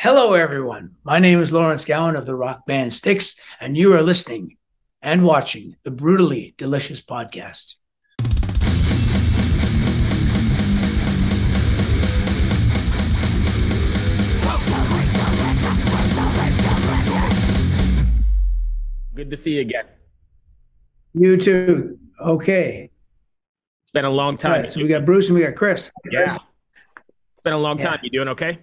Hello, everyone. My name is Lawrence Gowan of the rock band Styx, and you are listening and watching the Brutally Delicious podcast. Good to see you again. You too. Okay. It's been a long time. right, so we got Bruce and we got Chris. yeah. It's been a long Yeah. time. You doing okay?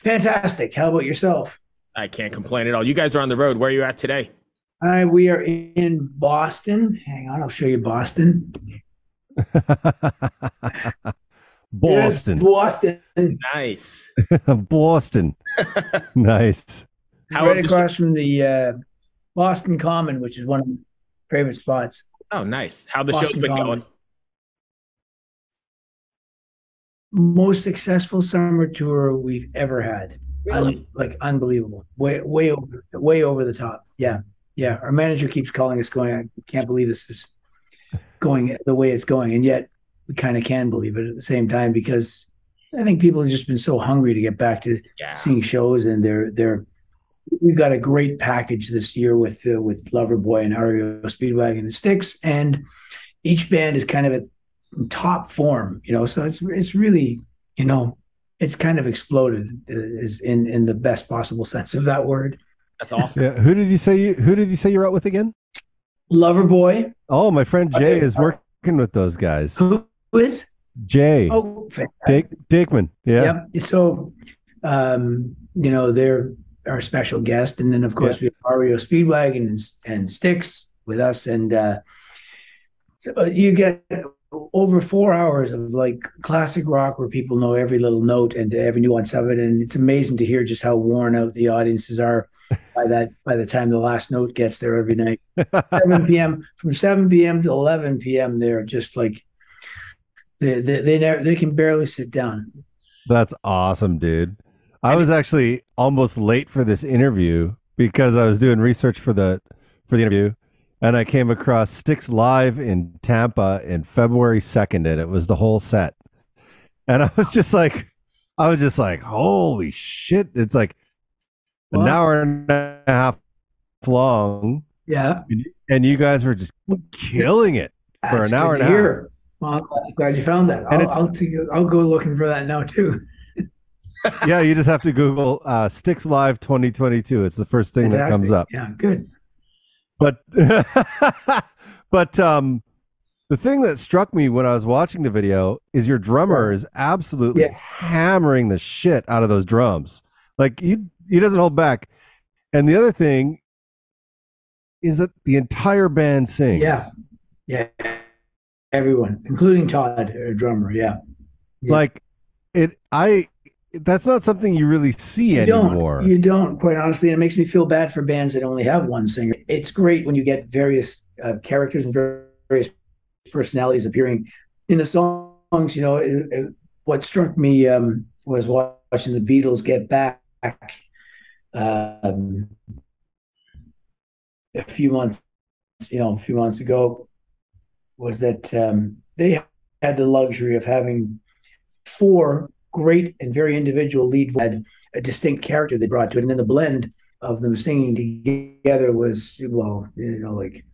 Fantastic. How about yourself? I can't complain at all. You guys are on the road. Where are you at today? Hi, we are in Boston. Hang on, I'll show you Boston. Yes, Boston. Boston. Nice. Boston. nice. How right across from the uh, Boston Common, which is one of my favorite spots. Oh, nice. How the show's Boston been Common. going? Most successful summer tour we've ever had. Really? Un- like unbelievable. Way way over way over the top. Yeah. Yeah. Our manager keeps calling us going, I can't believe this is going the way it's going. And yet we kind of can believe it at the same time because I think people have just been so hungry to get back to Yeah. seeing shows and they're they're we've got a great package this year with uh, with Loverboy and REO Speedwagon and Styx and each band is kind of at top form you know so it's it's really you know it's kind of exploded uh, is in in the best possible sense of that word That's awesome. Yeah. Who did you say you who did you say you're out with again? Loverboy. Oh, my friend Jay is working with those guys. who is Jay. oh fantastic. Dake, Dakeman. Yeah. Yep. So, um, you know, they're our special guest, and then of course we have REO Speedwagon and, and Styx with us, and uh, so uh, you get over four hours of like classic rock where people know every little note and every nuance of it, and it's amazing to hear just how worn out the audiences are by that by the time the last note gets there every night. 7 p.m. from 7 p.m. to 11 p.m. They're just like they they they, never, they can barely sit down. That's awesome, dude. I was actually almost late for this interview because I was doing research for the for the interview and I came across Styx Live in Tampa in February 2nd and it was the whole set. And I was just like I was just like, holy shit. It's like an hour and a half long Yeah. and you guys were just killing it for That's an hour and a half. Well, I'm glad- you found that. And I'll, I'll, I'll go looking for that now too. yeah, you just have to Google uh, Styx Live 2022. It's the first thing that comes up. Yeah, good. But but um the thing that struck me when I was watching the video is your drummer is absolutely Yes. hammering the shit out of those drums. Like he he doesn't hold back. And the other thing is that the entire band sings. Yeah. Yeah. Everyone, including Todd, our drummer. Yeah. Yeah. Like it I that's not something you really see You anymore. don't. You don't, quite honestly. And it makes me feel bad for bands that only have one singer. It's great when you get various uh, characters and various personalities appearing in the songs. You know, it, it- what struck me um, was watching the Beatles get back um, a few months, you know, a few months ago, was that um, they had the luxury of having four great and very individual lead had a distinct character they brought to it, and then the blend of them singing together was well, you know, like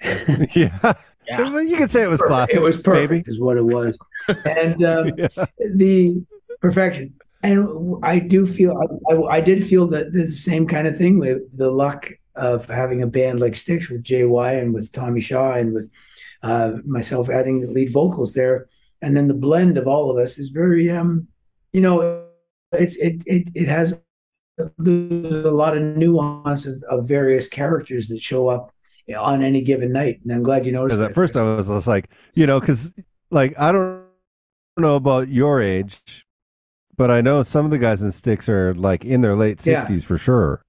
yeah. Yeah. You could say it was classic. it was perfect, baby. is what it was, and um, Yeah. the perfection. And I do feel I, I, I did feel that the same kind of thing with the luck of having a band like Styx with JY and with Tommy Shaw and with uh, myself adding lead vocals there, and then the blend of all of us is very um, you know, it's it it it has a lot of nuance of, of various characters that show up on any given night, and I'm glad you noticed. That, at first. I was, I was like, you know, because like I don't know about your age, but I know some of the guys in Styx are like in their late Yeah. sixties for sure.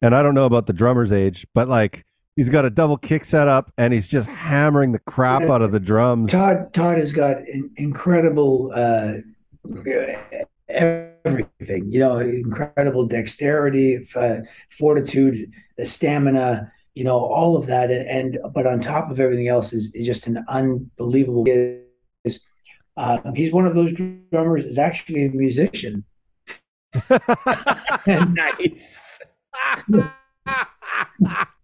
And I don't know about the drummer's age, but like he's got a double kick set up and he's just hammering the crap out of the drums. Todd Todd has got incredible uh, everything. You know, incredible dexterity, uh, fortitude, the stamina. You know, all of that, and, and but on top of everything else is, is just an unbelievable. Is uh, he's one of those drummers is actually a musician nice.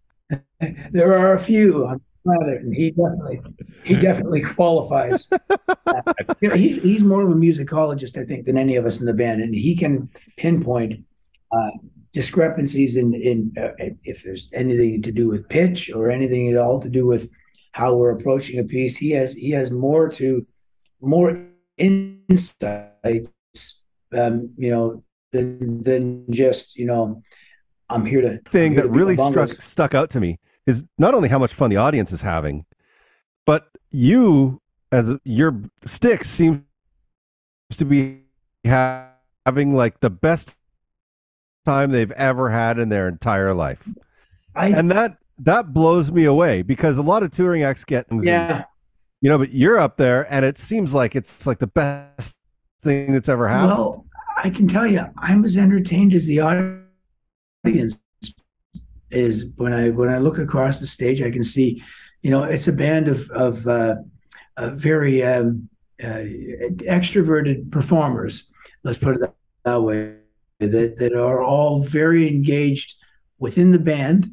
there are a few on the planet, and he definitely he definitely qualifies. Uh, you know, he's he's more of a musicologist, I think, than any of us in the band, and he can pinpoint uh, discrepancies in in uh, if there's anything to do with pitch or anything at all to do with how we're approaching a piece. He has he has more to more insights, um, you know, than than just you know. I'm here to thing here that to really struck stuck out to me is not only how much fun the audience is having, but you as your Styx seems to be ha- having like the best time they've ever had in their entire life, I and that that blows me away because a lot of touring acts get yeah. you know, but you're up there, and it seems like it's like the best thing that's ever happened. Well, I can tell you, I'm as entertained as the audience is when I when I look across the stage. I can see, you know, it's a band of of uh, uh, very um, uh, extroverted performers. Let's put it that way. That that are all very engaged within the band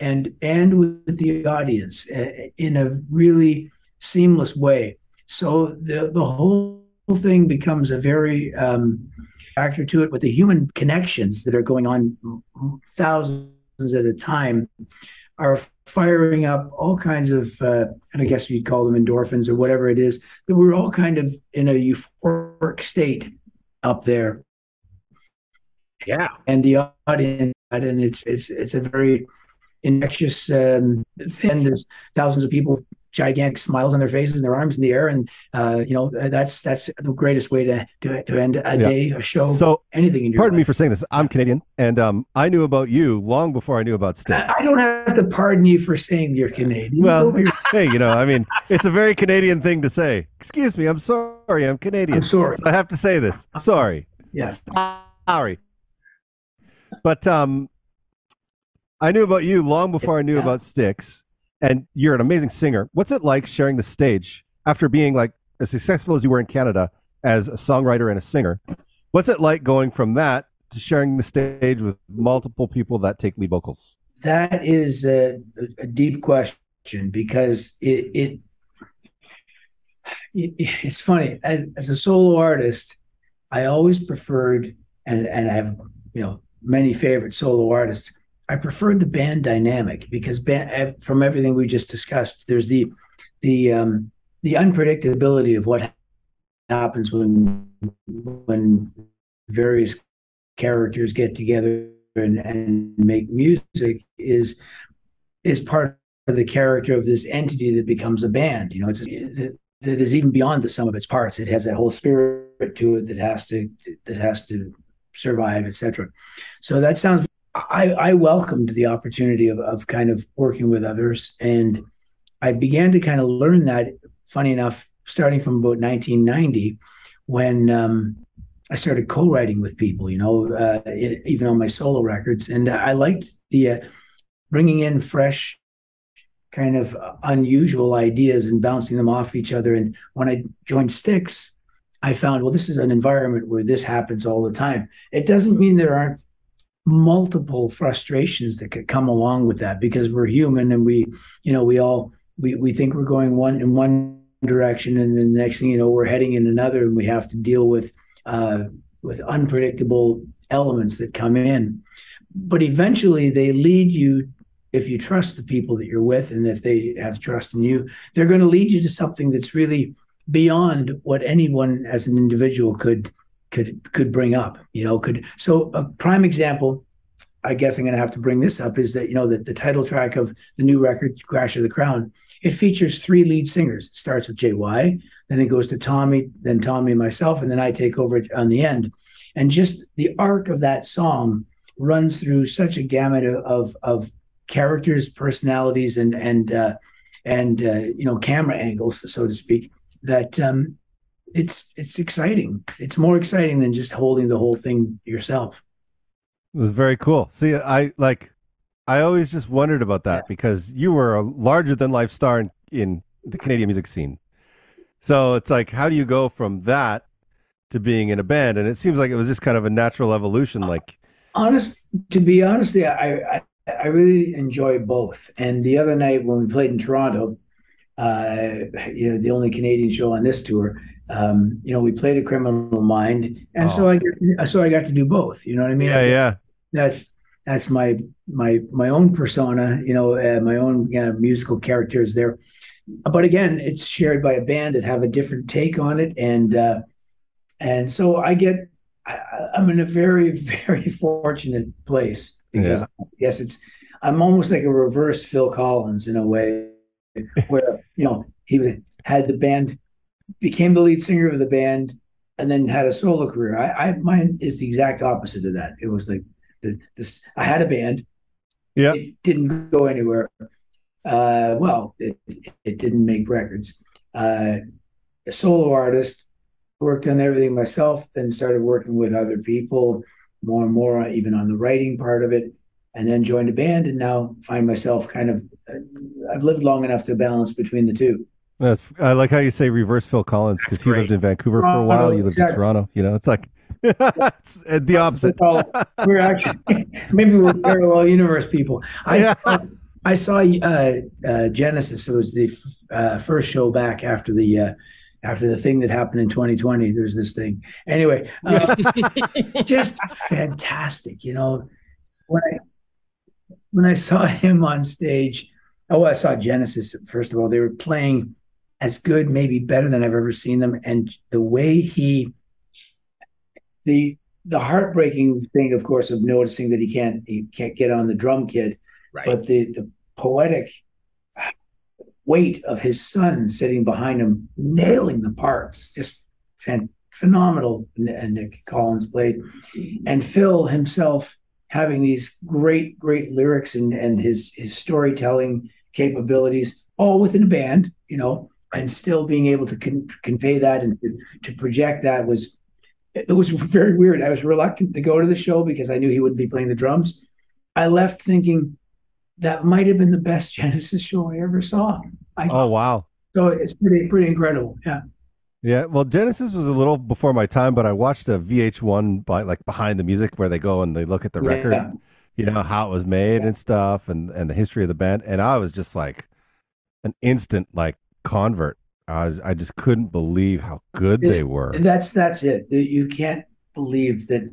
and and with the audience uh, in a really seamless way. So the the whole thing becomes a very um, factor to it with the human connections that are going on thousands at a time are firing up all kinds of uh, and i guess you'd call them endorphins or whatever it is that we're all kind of in a euphoric state up there Yeah. and the audience and it's it's it's a very infectious um, thing there's thousands of people gigantic smiles on their faces and their arms in the air and uh, you know that's that's the greatest way to to, to end a Yeah. day a show so, anything in your pardon me for saying this. I'm Canadian, and um, I knew about you long before I knew about Styx. I I don't have to pardon you for saying you're Canadian. Well, Go here. hey, you know, I mean, it's a very Canadian thing to say. Excuse me, I'm sorry, I'm Canadian. I'm sorry. So I have to say this. Sorry. Yeah. Sorry. But um I knew about you long before I knew Yeah. about Styx, and you're an amazing singer. What's it like sharing the stage after being like as successful as you were in Canada as a songwriter and a singer? What's it like going from that to sharing the stage with multiple people that take lead vocals? That is a, a deep question because it, it, it it's funny as, as a solo artist, I always preferred and and I have you know many favorite solo artists. I preferred the band dynamic because band, from everything we just discussed, there's the the um, the unpredictability of what happens when when various characters get together and, and make music is is part of the character of this entity that becomes a band. You know, it's that, that is even beyond the sum of its parts. It has a whole spirit to it that has to that has to survive, etc. So that sounds. I, I welcomed the opportunity of, of kind of working with others, and I began to kind of learn that. Funny enough, starting from about 1990, when um, I started co-writing with people, you know, uh, it, even on my solo records, and I liked the uh, bringing in fresh, kind of unusual ideas and bouncing them off each other. And when I joined Styx, I found, well, this is an environment where this happens all the time. It doesn't mean there aren't multiple frustrations that could come along with that because we're human and we, you know, we all we we think we're going one in one direction and then the next thing you know we're heading in another and we have to deal with uh, with unpredictable elements that come in. But eventually they lead you, if you trust the people that you're with and if they have trust in you, they're going to lead you to something that's really beyond what anyone as an individual could could could bring up. You know, could so a prime example. I guess I'm going to have to bring this up is that you know that the title track of the new record, "Crash of the Crown," it features three lead singers. It starts with JY, then it goes to Tommy, then Tommy and myself, and then I take over on the end. And just the arc of that song runs through such a gamut of of, of characters, personalities, and and uh, and uh, you know camera angles, so to speak. That um, it's it's exciting. It's more exciting than just holding the whole thing yourself. It was very cool. See, I like, I always just wondered about that because you were a larger than life star in, in the Canadian music scene. So it's like, how do you go from that to being in a band, and it seems like it was just kind of a natural evolution. Like, honest to be honestly, I, I I really enjoy both. And the other night when we played in Toronto, uh, you know, the only Canadian show on this tour, um, you know, we played a Criminal Mind, and so Oh. I get, so I got to do both. You know what I mean? yeah, yeah, That's that's my my my own persona. You know, uh, my own uh, musical characters there. But again, it's shared by a band that have a different take on it, and uh, and so I get I, I'm in a very very fortunate place because I guess it's I'm almost like a reverse Phil Collins in a way, where you know he had the band, became the lead singer of the band, and then had a solo career. I, I mine is the exact opposite of that. It was like the, this. I had a band. Yeah. It didn't go anywhere. Uh, well, it, it didn't make records. Uh, a solo artist worked on everything myself, then started working with other people more and more, even on the writing part of it, and then joined a band. And now find myself kind of, uh, I've lived long enough to balance between the two. That's, I like how you say reverse Phil Collins because he Great. lived in Vancouver for a while. You lived in. Toronto. You know, it's like it's the opposite. So we're actually maybe we're parallel universe people. I Yeah. saw, I saw uh, uh, Genesis. It was the f- uh, first show back after the uh, after the thing that happened in 2020. There's this thing. Anyway, uh, just fantastic. You know, when I when I saw him on stage, oh, I saw Genesis. First of all, they were playing as good, maybe better than I've ever seen them, and the way he the the heartbreaking thing, of course, of noticing that he can't he can't get on the drum kit, Right. but the the poetic weight of his son sitting behind him, nailing the parts, just fan, phenomenal. And uh, Nick Collins played, mm-hmm. and Phil himself having these great, great lyrics and and his his storytelling capabilities, all within a band, you know, and still being able to con- convey that and to, to project that was it was very weird. I was reluctant to go to the show because I knew he wouldn't be playing the drums. I left thinking that might have been the best Genesis show I ever saw. I, Oh wow. So it's pretty pretty incredible. Yeah. Yeah, well, Genesis was a little before my time, but I watched a VH1 by like behind the music where they go and they look at the record, you know how it was made and stuff, and and the history of the band, and I was just like an instant like convert. I was I just couldn't believe how good they were. That's that's it. You can't believe that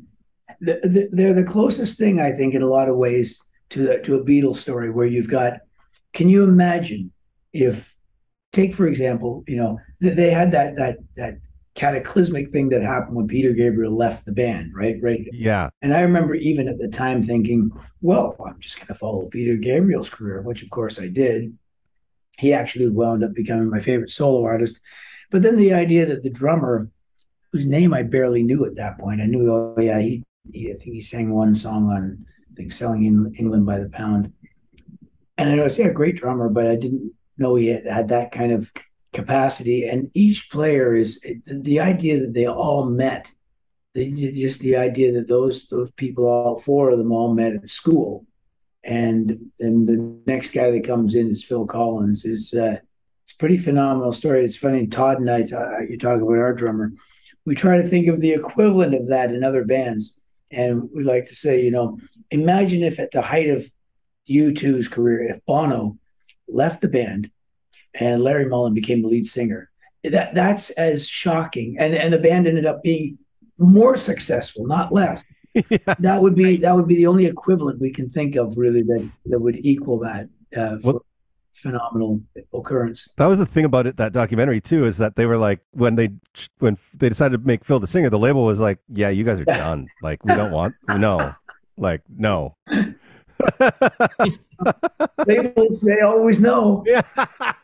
the, the, they're the closest thing I think in a lot of ways to the, to a Beatles story where you've got. Can you imagine if, take for example, you know they had that that that cataclysmic thing that happened when Peter Gabriel left the band, right? Right. Yeah, And I remember even at the time thinking, well, I'm just going to follow Peter Gabriel's career, which of course I did. He actually wound up becoming my favorite solo artist. But then the idea that the drummer, whose name I barely knew at that point, I knew, oh, yeah, he, he I think he sang one song on, I think, Selling in England by the Pound. And I noticed, yeah, a great drummer, but I didn't know he had, had that kind of capacity. And each player is the idea that they all met just the idea that those those people, all four of them, all met at school, and then the next guy that comes in is Phil Collins. is uh, It's a pretty phenomenal story. It's funny. Todd and I, you talk about our drummer. We try to think of the equivalent of that in other bands, and we like to say, you know, imagine if at the height of U2's career, if Bono left the band and Larry Mullen became the lead singer. That that's as shocking, and and the band ended up being more successful, not less. That would be that would be the only equivalent we can think of, really, that that would equal that uh, for What- phenomenal occurrence. that was the thing about it. That documentary too is that they were like when they when they decided to make Phil the singer, the label was like, "Yeah, you guys are done. Like we don't want no, like no." Labels, they always know. Yeah.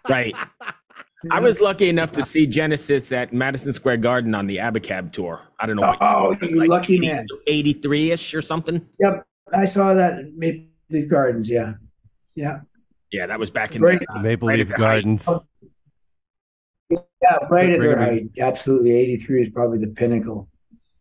Right. I was lucky enough to see Genesis at Madison Square Garden on the Abacab tour. I don't know. what Oh, it was you lucky man. 83 ish or something. Yep, I saw that at Maple Leaf Gardens. Yeah, yeah, Yeah, that was back in Great. uh, Maple right Leaf at the height. Gardens. yeah, right at Bring their 'em in. height. Absolutely, eighty-three is probably the pinnacle.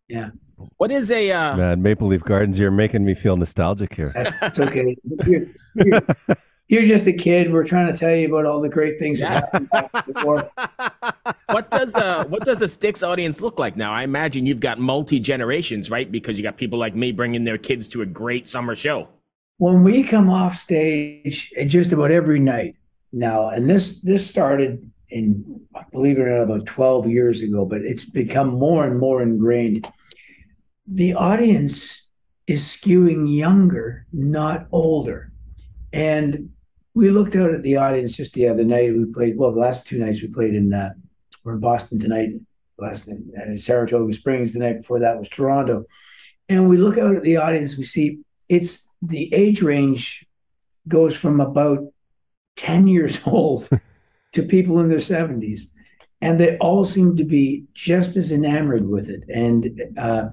Yeah. What is a uh, Man, Maple Leaf Gardens, you're making me feel nostalgic here. That's, that's okay. Here- here- You're just a kid. We're trying to tell you about all the great things Yeah. that happened before. what does uh what does the Styx audience look like now? I imagine you've got multi generations, right? Because you got people like me bringing their kids to a great summer show. when we come off stage just about every night now and this this started in believe it or not about 12 years ago but it's become more and more ingrained the audience is skewing younger not older and we looked out at the audience just the other night. We played well the last two nights we played in uh, we're in boston tonight last night uh, saratoga springs the night before that was toronto. And we look out at the audience we see it's the age range goes from about 10 years old to people in their 70s and they all seem to be just as enamored with it and uh,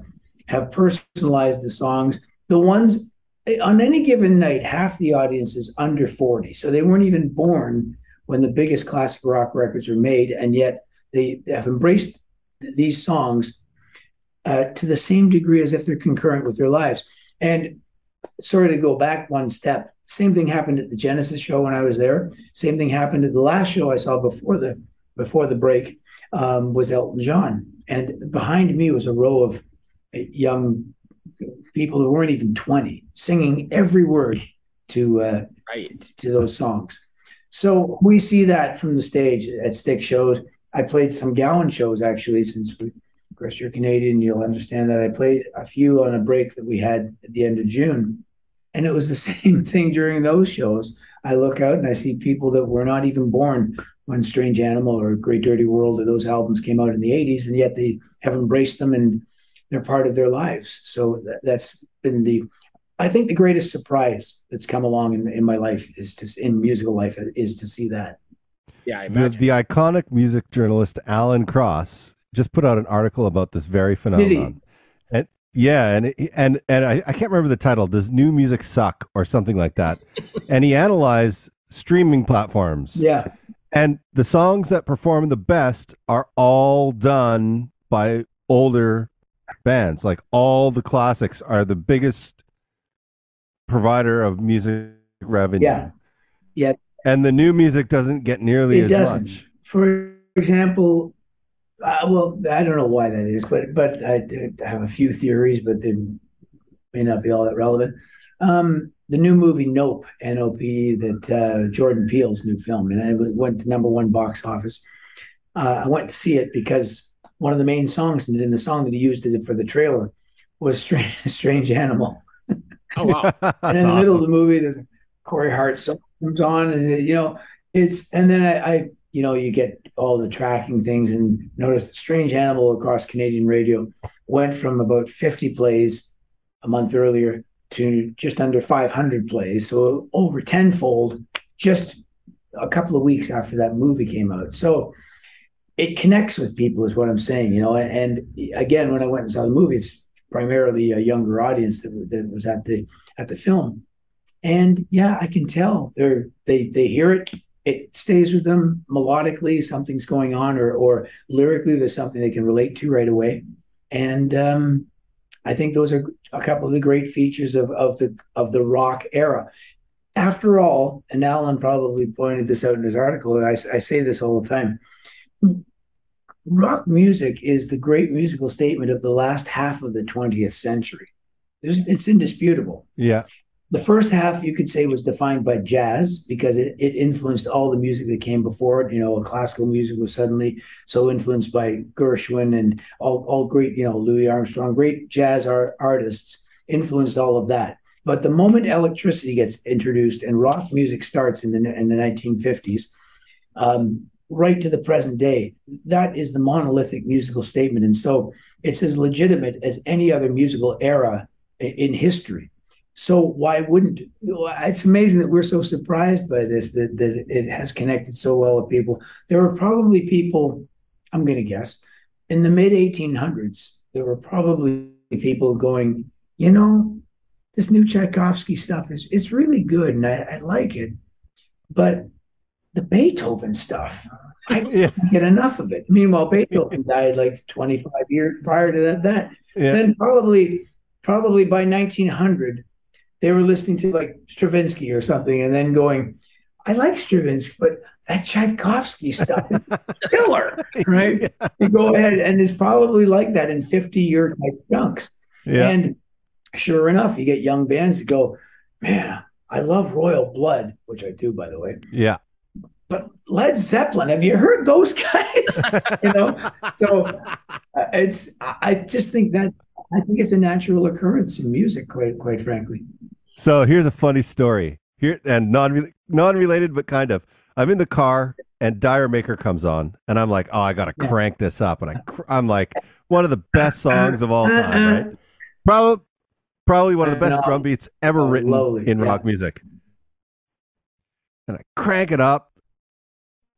have personalized the songs. The ones on any given night half the audience is under 40 so they weren't even born when the biggest classic rock records were made and yet they have embraced these songs uh, to the same degree as if they're concurrent with their lives and sorry to go back one step. Same thing happened at the Genesis show when I was there. Same thing happened at the last show I saw before the before the break um, was Elton John, and behind me was a row of young people who weren't even twenty singing every word to uh, Right. to those songs. So we see that from the stage at Styx shows. I played some Gowan shows actually, since we, of course you're Canadian, you'll understand that I played a few on a break that we had at the end of June, and it was the same thing during those shows. I look out and I see people that were not even born when Strange Animal or Great Dirty World or those albums came out in the 80s, and yet they have embraced them and they're part of their lives. So that, that's been the I think the greatest surprise that's come along in, in my life is to in musical life uh, is to see that. Yeah, I The, the iconic music journalist Alan Cross just put out an article about this very phenomenon. And yeah, and and and I, I can't remember the title. Does new music suck or something like that? and he analyzed streaming platforms. Yeah, And the songs that perform the best are all done by older bands. Like all the classics are the biggest provider of music revenue. Yeah. Yeah. And the new music doesn't get nearly it as doesn't. much. For example, uh, well, I don't know why that is, but but I, I have a few theories, but they may not be all that relevant. Um, the new movie Nope, N-O-P, that uh, Jordan Peele's new film, and it went to number one box office. Uh, I went to see it because one of the main songs in, in the song that he used for the trailer was "Strange, Strange Animal." oh wow. and in the middle of the movie, the Corey Hart song comes on, and uh, you know it's, and then I, I, you know, you get all the tracking things, and notice that "Strange Animal" across Canadian radio went from about fifty plays a month earlier to just under five hundred plays, so over tenfold just a couple of weeks after that movie came out. So it connects with people, is what I'm saying, you know. And, again, when I went and saw the movie, it's primarily a younger audience that, that was at the at the film and yeah i can tell they're they they hear it it stays with them melodically something's going on or or lyrically there's something they can relate to right away and um i think those are a couple of the great features of of the of the rock era after all and alan probably pointed this out in his article i, I say this all the time rock music is the great musical statement of the last half of the 20th century. There's, it's indisputable. Yeah. the first half you could say was defined by jazz because it, it influenced all the music that came before it. You know classical music was suddenly so influenced by gershwin and all, all great you know louis armstrong great jazz art, artists influenced all of that. But the moment electricity gets introduced and rock music starts in the in the 1950s um, right to the present day. That is the monolithic musical statement. And so it's as legitimate as any other musical era in, history. So why wouldn't it's amazing that we're so surprised by this that, that it has connected so well with people. There were probably people i'm going to guess in the mid 1800s there were probably people going you know this new tchaikovsky stuff is it's really good and i, I like it but the beethoven stuff i Yeah. get enough of it meanwhile beethoven died like 25 years prior to that that Yeah. then probably probably by 1900 they were listening to like Stravinsky or something, and then going, "I like Stravinsky, but that Tchaikovsky stuff is killer." Right? Yeah. You go ahead, and it's probably like that in fifty-year type chunks. Yeah. And sure enough, you get young bands that go, "Man, I love Royal Blood," which I do, by the way. yeah. But Led Zeppelin, have you heard those guys? you know, so uh, it's. I just think that I think it's a natural occurrence in music, quite quite frankly. So here's a funny story. Here and non non related, but kind of. I'm in the car and D'yer Mak'er comes on, and I'm like, oh, I gotta crank this up, and I cr- I'm like, one of the best songs of all time, right? Probably probably one of the best No. drum beats ever Oh, written lowly, in yeah. rock music. And I crank it up,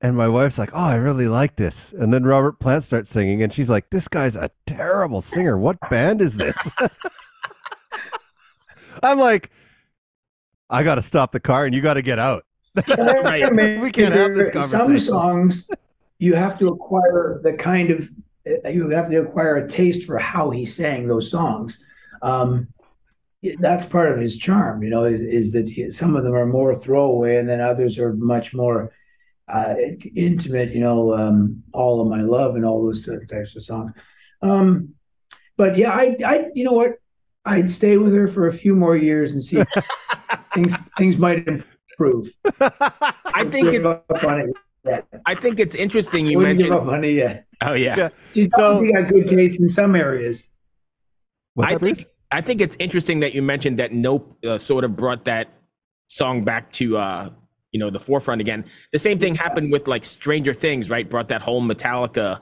and my wife's like, "Oh, I really like this." And then Robert Plant starts singing, and she's like, "This guy's a terrible singer. What band is this?" I'm like, "I got to stop the car, and you got to get out." Right. We can't have this conversation." Some songs you have to acquire the kind of uh, you have to acquire a taste for how he sang those songs. Um, that's part of his charm, you know, is, is that he, some of them are more throwaway, and then others are much more uh, intimate. You know, um, all of my love and all those types of songs. Um, but yeah, I, I, you know what, I'd stay with her for a few more years and see if things things might improve. I think it, up on it yet. I think it's interesting you Wouldn't give mentioned. up on it yet. Oh yeah. Yeah. She's So- obviously got good taste in some areas. What's I think Bruce? I think it's interesting that you mentioned that Nope uh, sort of brought that song back to uh, you know the forefront again. The same thing happened with like Stranger Things, right? Brought that whole Metallica.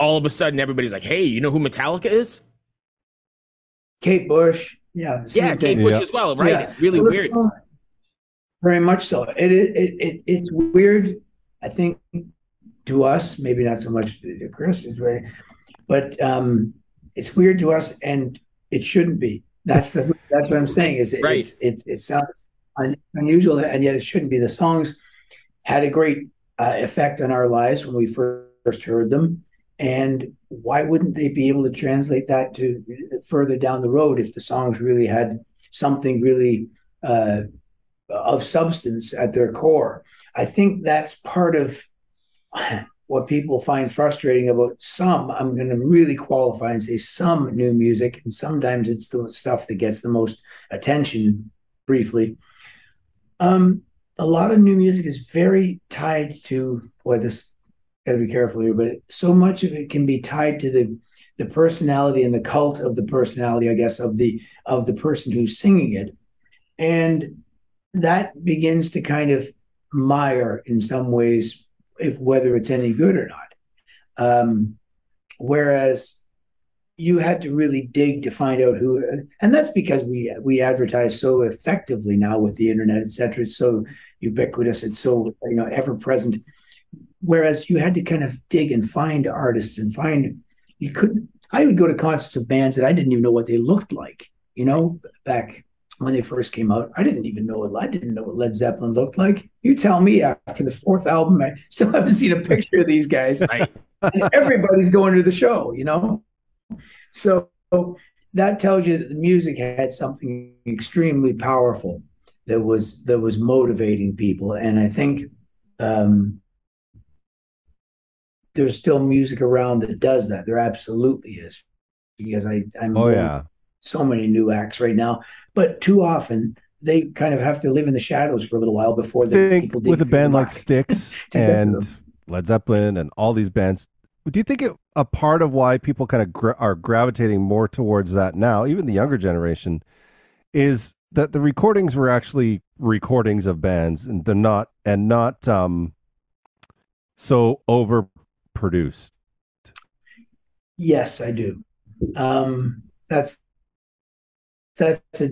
All of a sudden, everybody's like, "Hey, you know who Metallica is?" Kate Bush, yeah, Yeah, Kate. Bush Yeah. as well, right? Yeah. Really weird. uh, Very much so. It, it it it it's weird. I think to us, maybe not so much to Chris, but um, it's weird to us, and it shouldn't be. That's the that's what I'm saying. Is it, Right. it's it it sounds un, unusual, and yet it shouldn't be. The songs had a great uh, effect on our lives when we first heard them, and why wouldn't they be able to translate that to further down the road if the songs really had something really uh, of substance at their core? I think that's part of what people find frustrating about some. I'm going to really qualify and say some new music, and sometimes it's the stuff that gets the most attention. Briefly, um, a lot of new music is very tied to boy this got to be careful here but so much of it can be tied to the the personality and the cult of the personality i guess of the of the person who's singing it. And that begins to kind of mire in some ways if whether it's any good or not. Um, whereas you had to really dig to find out who and that's because we we advertise so effectively now with the internet et cetera. It's so ubiquitous it's so you know ever present whereas you had to kind of dig and find artists and find you couldn't i would go to concerts of bands that i didn't even know what they looked like you know back when they first came out. I didn't even know what i didn't know what led zeppelin looked like. You tell me after the fourth album i still haven't seen a picture of these guys. Right. and everybody's going to the show you know so that tells you that the music had something extremely powerful that was that was motivating people and i think um there's still music around that does that there absolutely is because i i'm Oh yeah. so many new acts right now but too often they kind of have to live in the shadows for a little while before the people with a band like rock. Styx To get to and. Led Zeppelin and all these bands, do you think it, a part of why people kind of gra- are gravitating more towards that now, even the younger generation, is that the recordings were actually recordings of bands and they're not and not um so overproduced. Yes, I do. Um, that's that's a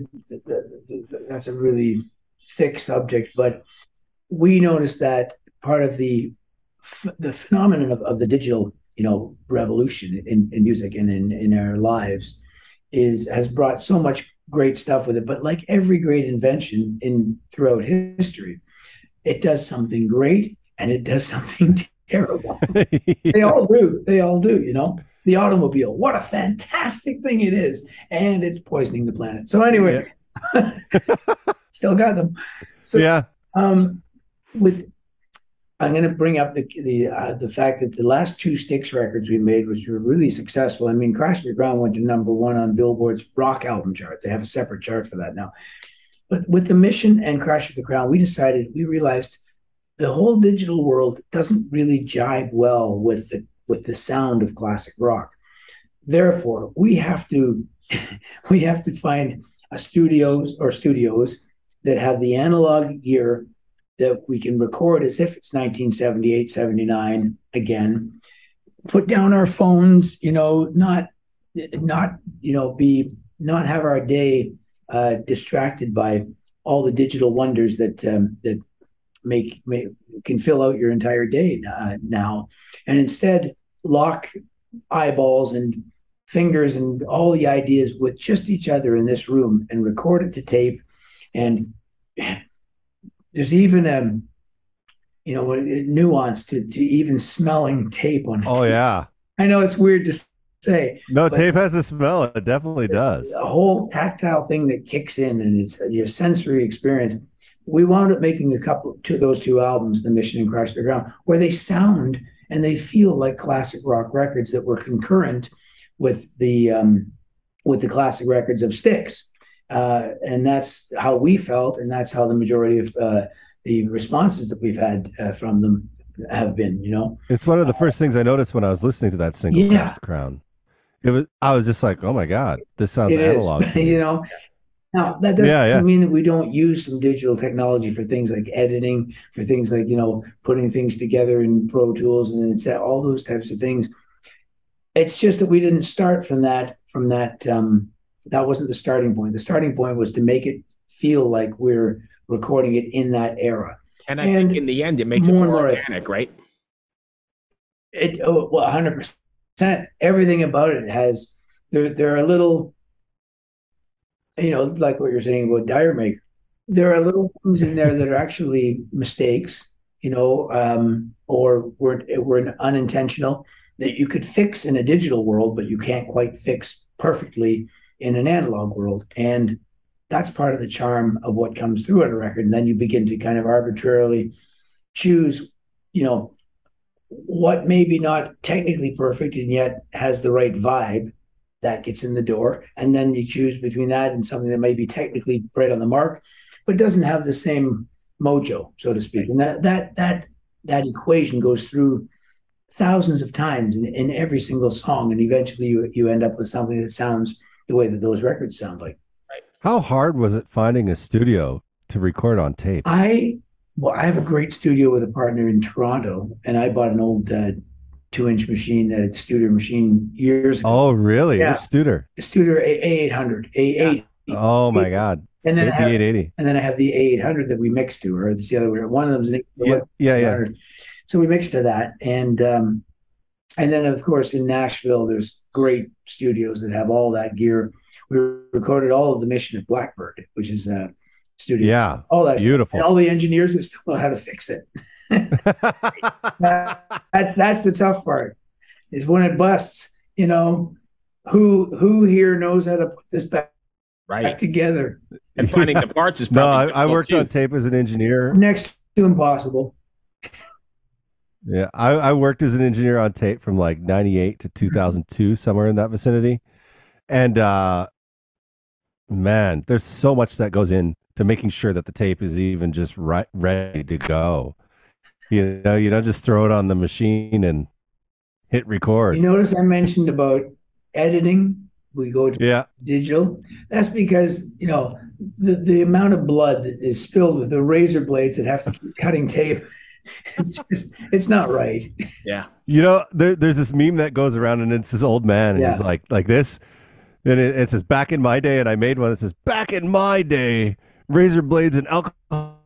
that's a really thick subject, but we noticed that part of the the phenomenon of, of the digital, you know, revolution in, in music and in, in our lives is has brought so much great stuff with it. But like every great invention in throughout history, it does something great and it does something terrible they all do. They all do, you know. The automobile, what a fantastic thing it is. And it's poisoning the planet. So anyway, Still got them. So, yeah. Um, with I'm going to bring up the the uh, the fact that the last two Styx records we made, which were really successful. I mean, Crash of the Crown went to number one on Billboard's rock album chart. They have a separate chart for that now. But with the Mission and Crash of the Crown, we decided we realized the whole digital world doesn't really jive well with the with the sound of classic rock. Therefore, we have to we have to find a studios or studios that have the analog gear that we can record as if it's 1978, 79 again. Put down our phones, you know, not not you know be not have our day uh, distracted by all the digital wonders that um, that make, make can fill out your entire day uh, now, and instead lock eyeballs and fingers and all the ideas with just each other in this room and record it to tape and there's even a um, you know nuance to, to even smelling tape on it. oh tape. yeah i know it's weird to say no tape has a smell it definitely does a whole tactile thing that kicks in and it's your sensory experience we wound up making a couple to those two albums the mission and crash of the crown where they sound and they feel like classic rock records that were concurrent with the um, with the classic records of Styx uh, and that's how we felt, and that's how the majority of uh, the responses that we've had uh, from them have been. You know, it's one of the first things I noticed when I was listening to that single, yeah. Crown. It was. I was just like, "Oh my god, this sounds it analog." you know, now that doesn't yeah, yeah. mean that we don't use some digital technology for things like editing, for things like you know putting things together in Pro Tools and it's all those types of things. It's just that we didn't start from that from that um, that wasn't the starting point. The starting point was to make it feel like we're recording it in that era. And I and think in the end, it makes more it more organic, right? It oh, well, hundred percent. Everything about it has there. There are little, you know, like what you're saying about D'yer Mak'er. There are little things in there that are actually mistakes, you know, um, or weren't were unintentional that you could fix in a digital world, but you can't quite fix perfectly in an analog world. And that's part of the charm of what comes through on a record. And then you begin to kind of arbitrarily choose, you know, what may be not technically perfect and yet has the right vibe that gets in the door. And then you choose between that and something that may be technically right on the mark, but doesn't have the same mojo, so to speak. And that that that that equation goes through thousands of times in, in every single song. And eventually you you end up with something that sounds the way that those records sound like. Right. How hard was it finding a studio to record on tape? I well, I have a great studio with a partner in Toronto, and I bought an old uh, two-inch machine, a Studer machine, years ago. Oh, really? Yeah. Studer? Studer A eight hundred, A eight. Oh my God! And then the eight eighty. And then I have the A eight hundred that we mix to, or it's the other way. One of them's an yeah, yeah, yeah. So we mix to that, and um, and then, of course, in Nashville, there's great studios that have all that gear. We recorded all of the mission at Blackbird, which is a studio. Yeah, all that beautiful. And all the engineers that still know how to fix it. that's that's the tough part. Is when it busts. You know, who who here knows how to put this back right back together? And finding the parts is no. I, I worked too. on tape as an engineer. Next to impossible. Yeah, I, I worked as an engineer on tape from like '98 to 2002, somewhere in that vicinity, and uh, man, there's so much that goes in to making sure that the tape is even just right ready to go. You know, you don't just throw it on the machine and hit record. You notice I mentioned about editing. We go to yeah. digital. That's because you know the the amount of blood that is spilled with the razor blades that have to keep cutting tape it's just it's not right. Yeah. You know, there, there's this meme that goes around, and it's this old man, and yeah. he's like like this, and it, it, says "Back in my day," and I made one that says "Back in my day, razor blades and alcohol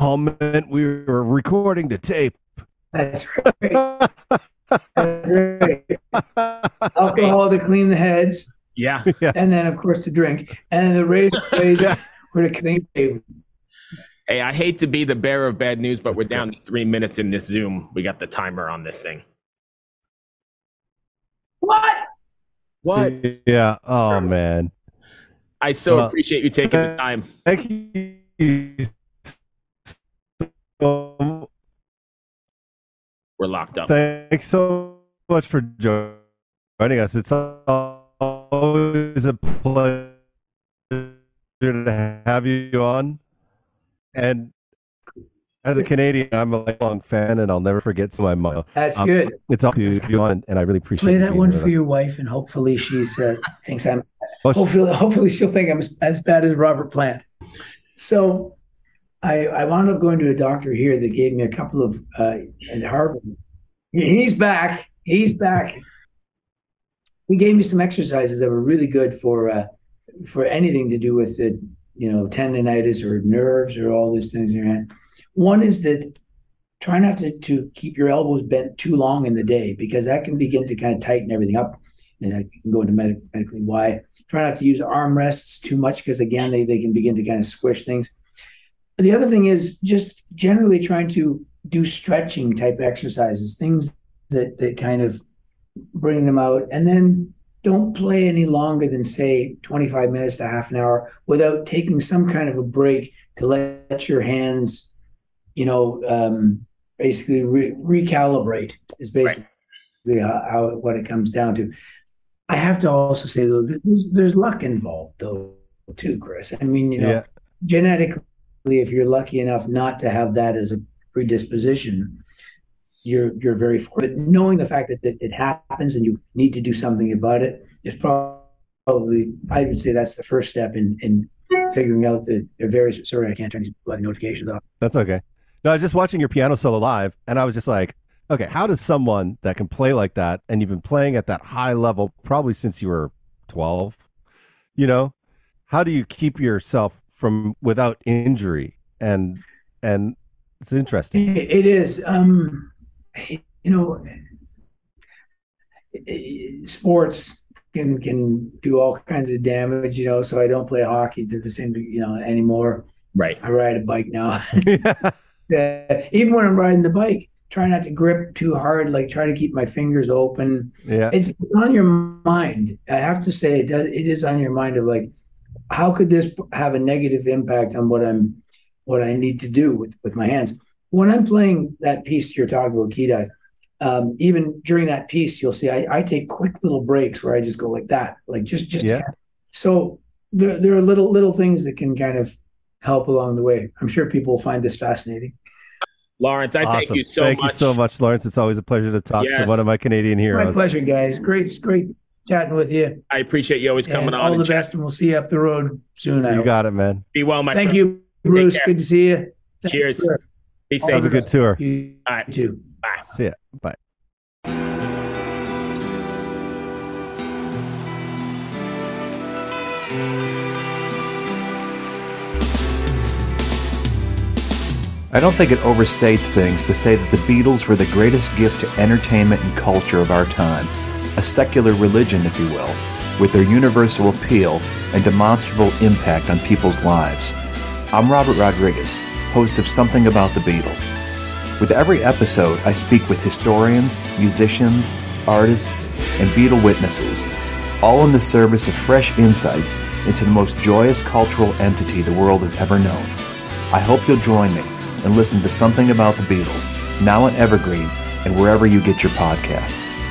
meant we were recording to tape." That's right. That's right. Alcohol to clean the heads. Yeah. yeah. And then, of course, to drink, and the razor blades yeah. were to clean tape. Hey, I hate to be the bearer of bad news, but That's we're down to three minutes in this Zoom. We got the timer on this thing. What? What? Yeah. Oh man. I so Well, appreciate you taking the time. Thank you. so- We're locked up. Thanks so much for joining us. It's always a pleasure to have you on. And as a Canadian, I'm a lifelong fan, and I'll never forget some of my. That's Um, good. It's all you, you on, and I really appreciate. Play that one for us. your wife, and hopefully she's uh, thinks I'm. Well, she- Hopefully, hopefully she'll think I'm as, as bad as Robert Plant. So, I I wound up going to a doctor here that gave me a couple of uh, at Harvard. He's back. He's back. He gave me some exercises that were really good for uh, for anything to do with the you know tendonitis or nerves or all these things in your hand. One is that try not to, to keep your elbows bent too long in the day because that can begin to kind of tighten everything up. And I can go into medic- medically why. Try not to use arm rests too much because again they, they can begin to kind of squish things. The other thing is just generally trying to do stretching type exercises, things that that kind of bring them out, and then don't play any longer than say 25 minutes to half an hour without taking some kind of a break to let your hands, you know, um, basically re- recalibrate is basically how, how what it comes down to. I have to also say though, that there's, there's luck involved though too, Chris. I mean, you know, Yeah. genetically, if you're lucky enough not to have that as a predisposition, you're you're very fortunate. Knowing the fact that, that it happens and you need to do something about it is probably I would say that's the first step in in figuring out the, the various. Sorry, I can't turn these bloody notifications off. That's okay. No, I was just watching your piano solo live, and I was just like, okay, how does someone that can play like that, and you've been playing at that high level probably since you were 12, you know, how do you keep yourself from without injury? And and it's interesting. It, it is. Um, you know, eh, eh, sports can can do all kinds of damage. You know, so I don't play hockey to the same you know anymore. Right. I ride a bike now. Even when I'm riding the bike, try not to grip too hard. Like try to keep my fingers open. yeah, It's, it's on your mind. I have to say, it, does, it is on your mind of like, how could this have a negative impact on what I'm, what I need to do with with my hands? When I'm playing that piece you're talking about, key dive, um, even during that piece, you'll see I, I take quick little breaks where I just go like that, like just just. Yeah. So there there are little little things that can kind of help along the way. I'm sure people will find this fascinating. Lawrence, I thank you so thank much. Thank you so much, Lawrence. It's always a pleasure to talk to one of my Canadian heroes. My pleasure, guys. Great, great chatting with you. I appreciate you always coming and on. all and the best, and we'll see you up the road soon. I You hope. got it, man. Be well, my friend. Thank friend. you, Bruce. Good to see you. Thank Cheers. You. Be All safe. Have a good tour. You All right. too. Bye. See ya. Bye. I don't think it overstates things to say that the Beatles were the greatest gift to entertainment and culture of our time, a secular religion, if you will, with their universal appeal and demonstrable impact on people's lives. I'm Robert Rodriguez, host of Something About the Beatles. With every episode, I speak with historians, musicians, artists, and Beatle witnesses, all in the service of fresh insights into the most joyous cultural entity the world has ever known. I hope you'll join me and listen to Something About the Beatles, now on Evergreen and wherever you get your podcasts.